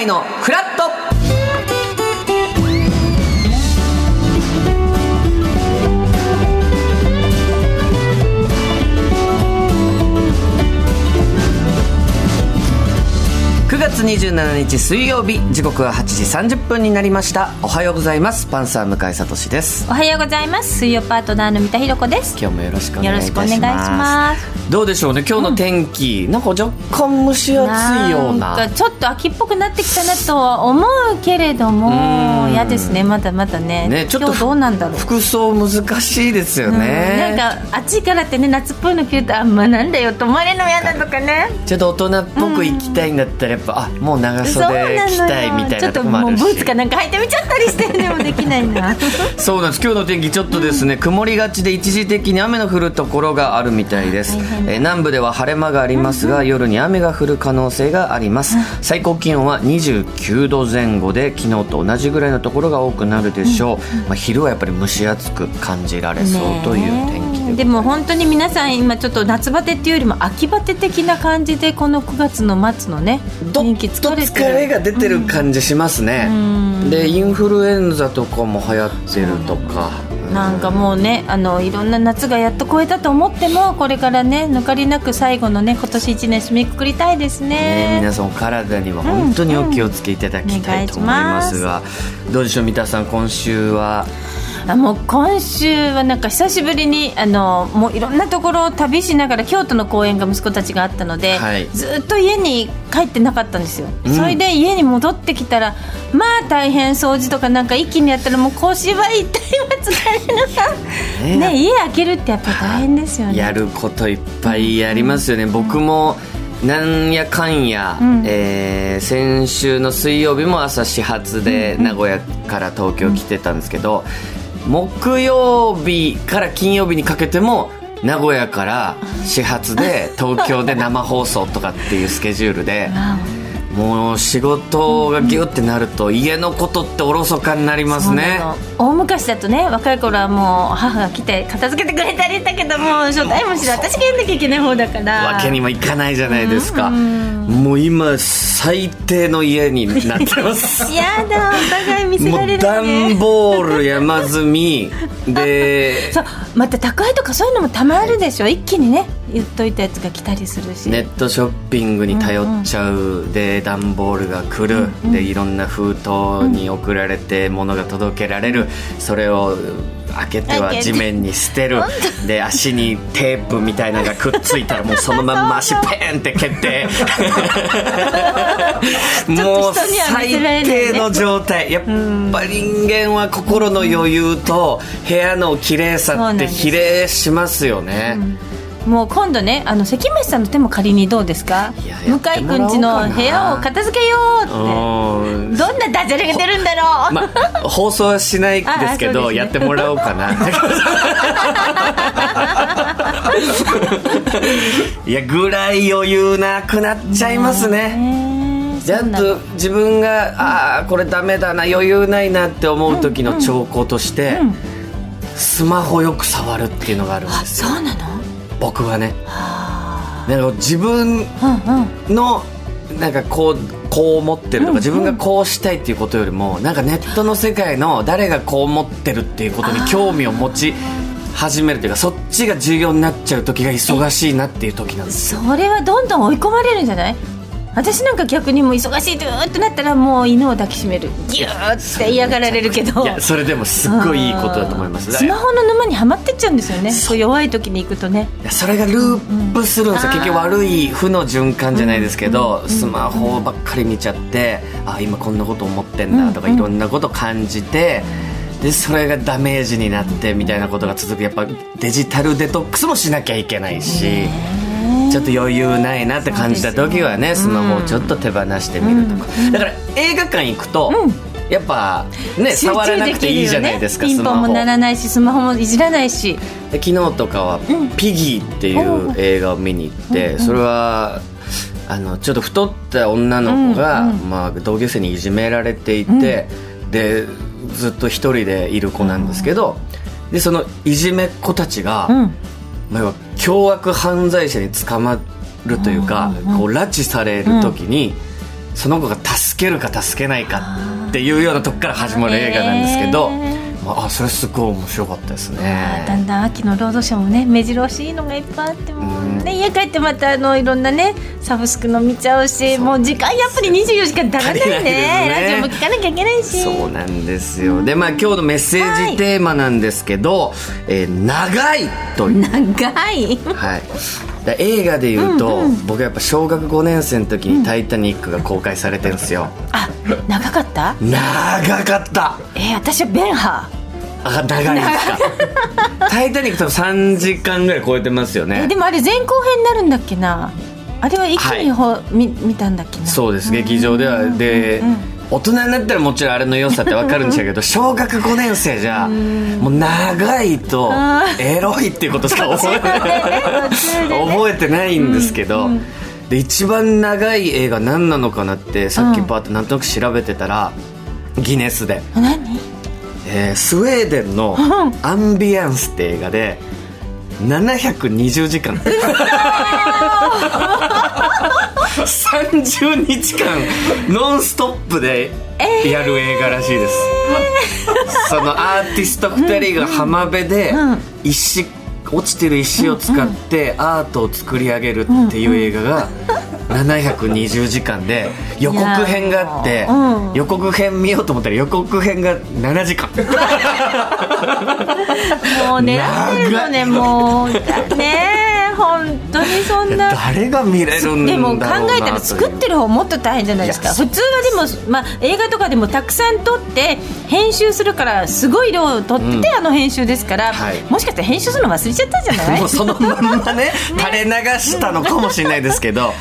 向井のフラ月27日水曜日時刻は8時30分になりました。おはようございます。パンサー向井聡です。おはようございます。水曜パートナーの三田寛子です。今日もよろしくお願いします。どうでしょうね？今日の天気、なんか若干蒸し暑いような。ちょっと秋っぽくなってきたなとは思うけれどもうん。嫌ですね。まだまだね。ねちょっと今日どうなんだろう。服装難しいですよね、うんなんか暑いからってね夏っぽいの着るとあんまなんだよと思われるの嫌だとかね。ちょっと大人っぽく行きたいんだったらやっぱ、あもう長袖着たいみたいちょっとなとこもあるし。もうブーツかなんか履いてみちゃったりしてでもできないな。そうなんです。今日の天気ちょっとです。ね、曇りがちで一時的に雨の降るところがあるみたいです、大変えー南部では晴れ間がありますが、夜に雨が降る可能性があります、最高気温は29度前後で昨日と同じぐらいのところが多くなるでしょう、まあ、昼はやっぱり蒸し暑く感じられそうという天気ででも本当に皆さん今ちょっと夏バテっていうよりも秋バテ的な感じでこの9月の末のねどっ天気と疲れ疲れが出てる感じしますね、ん。でインフルエンザとかも流行ってるとか。なんかもうねあのいろんな夏がやっと超えたと思ってもこれからね抜かりなく最後のね今年1年締めくくりたいですね、ね皆さんお体には本当にお気をつけいただきたいと思いますが、どうでしょう三田さん今週はあもう今週はなんか久しぶりにあのもういろんなところを旅しながら京都の公演が息子たちがあったので、はい。ずっと家に帰ってなかったんですよ、うん。それで家に戻ってきたらまあ大変掃除とかなんか一気にやったらもう腰は痛いわ疲れる ね。ね家開けるってやっぱ大変ですよね。やることいっぱいありますよね、僕もなんやかんや、うん。えー先週の水曜日も朝始発で名古屋から東京来てたんですけど、木曜日から金曜日にかけても名古屋から始発で東京で生放送とかっていうスケジュールで もう仕事がギュってなると家のことっておろそかになりおますね。大昔だとね若い頃はもう母が来て片付けてくれたりだけども初対もしろ。私がやんなきゃいけない方だから。わけにもいかないじゃないですか、うんもう今最低の家になってます。やだお互い見せられる段ね。ボール山積み。で そうまた宅配とかそういうのもたまるでしょ。一気にね言っといたやつが来たりするし。ネットショッピングに頼っちゃう、で段ボールが来る、でいろんな封筒に送られて物が届けられる。それを開けては地面に捨てる。で足にテープみたいなのがくっついたらもうそのまんま足ペーンって蹴って。もう最低の状態。やっぱ人間は心の余裕と部屋の綺麗さって比例しますよね、もう今度ねあの関町さんの手も仮にどうですか？向井ってもらおうかな。くんちの部屋を片付けようって。うんどんなダジャレが出るんだろう、まあ、放送はしないですけどね。やってもらおうかな。いやぐらい余裕なくなっちゃいますね。ねちゃんと自分がああこれダメだな余裕ないなって思う時の兆候として、スマホよく触るっていうのがあるんあですよ。そうなの？僕はね。はなんか自分のなんかこうこう思ってるとか、自分がこうしたいっていうことよりもなんかネットの世界の誰がこう思ってるっていうことに興味を持ち始めるというかそっちが重要になっちゃう時が忙しいなっていう時なんですそれはどんどん追い込まれるんじゃない？私なんか逆にもう忙しいとーってなったらもう犬を抱きしめる。ギューって嫌がられるけど。いやそれでもすっごいいいことだと思います。スマホの沼にはまってっちゃうんですよね。そう。弱い時に行くとね。いやそれがループするんですよ、うん結局悪い負の循環じゃないですけど、スマホばっかり見ちゃってあ今こんなこと思ってんだとか、うん。いろんなこと感じてでそれがダメージになってみたいなことが続く。やっぱデジタルデトックスもしなきゃいけないし、ちょっと余裕ないなって感じた時はねスマホをちょっと手放してみるとか、だから映画館行くと、やっぱね集触らなくていいじゃないですかピンスマホポンも鳴らないしスマホもいじらないし。で昨日とかは「ピギー」っていう映画を見に行って、それはあのちょっと太った女の子が、まあ、同級生にいじめられていて、でずっと一人でいる子なんですけど、でそのいじめっ子たちが、うん。まあ凶悪犯罪者に捕まるというか、こう拉致される時に、その子が助けるか助けないかっていうようなとこから始まる映画なんですけど、あそれすごい面白かったですね。だんだん秋のロードショーもね目白押しいのがいっぱいあってもうね家帰ってまたあのいろんなねサブスクの見ちゃうしもう時間やっぱり24時間足らないね。ね。ラジオも聞かなきゃいけないし。そうなんですよ。でまあ今日のメッセージテーマなんですけど「えー長い」という。長い。はい、で映画でいうと、僕やっぱ小学5年生の時に「タイタニック」が公開されてるんですよ、あ長かった？長かった。えー、私はベンハあ長いですか「タイタニック」多分3時間ぐらい超えてますよー、ね。えでもあれ前後編になるんだっけな。あれは一気にほ、み見たんだっけな。そうです。劇場では。で大人になったらもちろんあれの良さって分かるんでしょうけど 小学5年生じゃもう長いとあエロいっていうことしか覚え覚えてないんですけど、で一番長い映画何なのかなってさっきパーッとなんとなく調べてたら、ギネスで、何？えースウェーデンの「アンビアンス」って映画で720時間。30日間ノンストップでやる映画らしいです、そのアーティスト2人が浜辺でうん。石落ちてる石を使ってアートを作り上げるっていう映画が720時間で予告編があってうん。予告編見ようと思ったら予告編が7時間。もう狙ってるのねもう。だね本当にそんな。誰が見れるんだでもろう。な考えたら作ってる方もっと大変じゃないですか。普通はでも、まあ、映画とかでもたくさん撮って編集するからすごい量を撮って、うん。あの編集ですから、はい。もしかしたら編集するの忘れちゃったんじゃない？もうそのまんまね 垂れ流したのかもしれないですけど、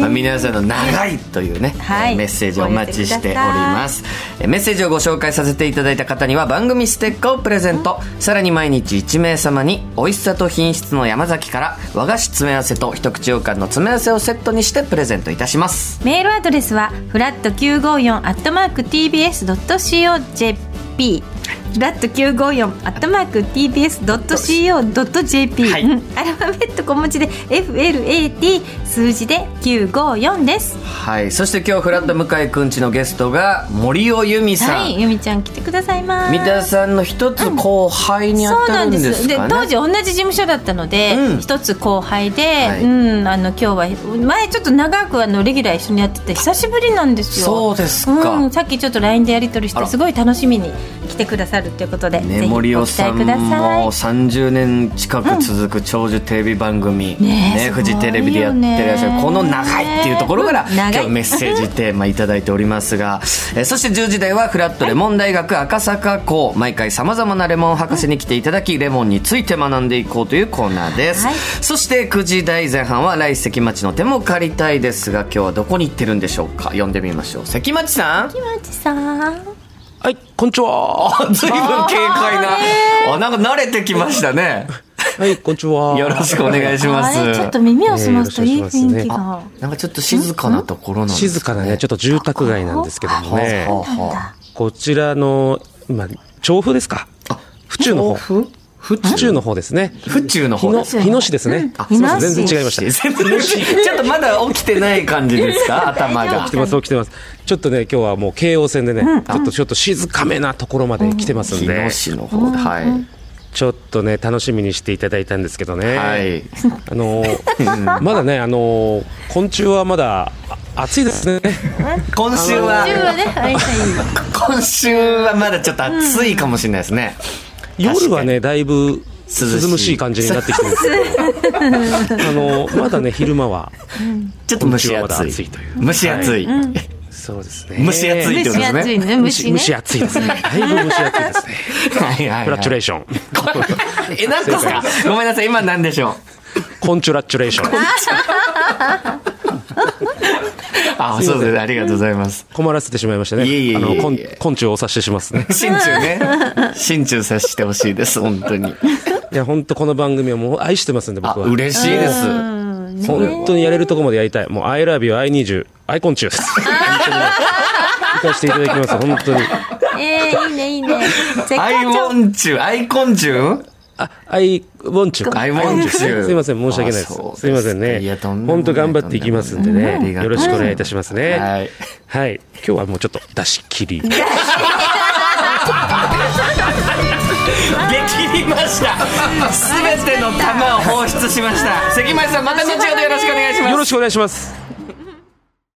まあ、皆さんの長いというね、メッセージをお待ちしております。えーメッセージをご紹介させていただいた方には番組ステッカーをプレゼント、さらに毎日1名様に美味しさと品質の山崎から和菓子詰め合わせと一口羊羹の詰め合わせをセットにしてプレゼントいたします。メールアドレスはフラット954アットマーク TBS.CO.JP ラット954アットマーク TBS.CO.JP、はい。う んアルファベット小文字で FLAT 数字で954です。はい。そして今日フラット向井くんちのゲストが森尾由美さん、はい。ゆみちゃん来てくださいます。三田さんの一つ後輩に当そうなんでたるんです。ね、当時同じ事務所だったのでうん。一、つ後輩で、はい。うん、あの今日は前ちょっと長くあのレギュラー一緒にやってて久しぶりなんですよ。そうですか。うん、さっきちょっと LINE でやり取りしてすごい楽しみに来てくださるということで、ぜね、ひ森尾さんも30年近く続く長寿テレビ番組、ねえフジテレビでやってらっしゃるこの長いっていうところから今日メッセージテーマいただいておりますが、えーそして10時台はフラットレモン大学赤坂校毎回さまざまなレモン博士に来ていただきレモンについて学んでいこうというコーナーです、はい。そして9時台前半は来関町の手も借りたいですが今日はどこに行ってるんでしょうか？読んでみましょう。関町さん。木町さん。はい、こんにちは。あ随分軽快な。あなんか慣れてきましたね。はい、こんにちは。よろしくお願いします。ちょっと耳を澄ますといい雰囲気が、なんかちょっと静かなところなんです、静かなね、ちょっと住宅街なんですけどもね。こちらの、今、調布ですか？あ府中の方。府中の方ですね。府中の日野、方です日野市ですね。あすいません。日野市。全然違いました。全 然ちょっとまだ起きてない感じですか？頭が。起きてます、起きてます。ちょっとね、今日はもう京王線でね、ちょっと、ちょっと静かめなところまで来てますん日で野、市の方ではい、ちょっとね、楽しみにしていただいたんですけどね。はい。あのー、まだね、あのー、昆虫はまだあ暑いですね。今週は。今週はまだちょっと暑いかもしれないですね、夜はね、だいぶ涼むしい感じになってきてるんですけど、あのまだね、昼間は、ちょっと蒸し今週はまだ暑い暑いという。蒸し暑い、そうですね。蒸し暑いってことですね。蒸し暑いですね。だいぶ蒸し暑いですね。はいはい、はい、コラチュレーション。え何ですかごめんなさい。今何でしょう？コンチュラチュレーション。あそうですありがとうございます。困らせてしまいましたね。いえいえいえあの、昆昆虫をお察ししますね。心中ね。心中させてほしいです本当に。いや、本当この番組はもう愛してますんで、あ僕は。嬉しいです、本当にやれるとこまでやりたい。もう、I love you, I need you, I 昆虫です。行かせていただきます、本当に。えー、いいねいいね。絶アイ好調ウォンチュアイコンチュあ、アイウォンチュか。I want you すいません、申し訳ないですす。すいませんねいやとんでもない本当頑張っていきますんでね。よろしくお願いいたしますね。はい。はい。今日はもうちょっと出し切り。できりましたすべての玉を放出しました関町さんまた後ほどよろしくお願いしますよろしくお願いします。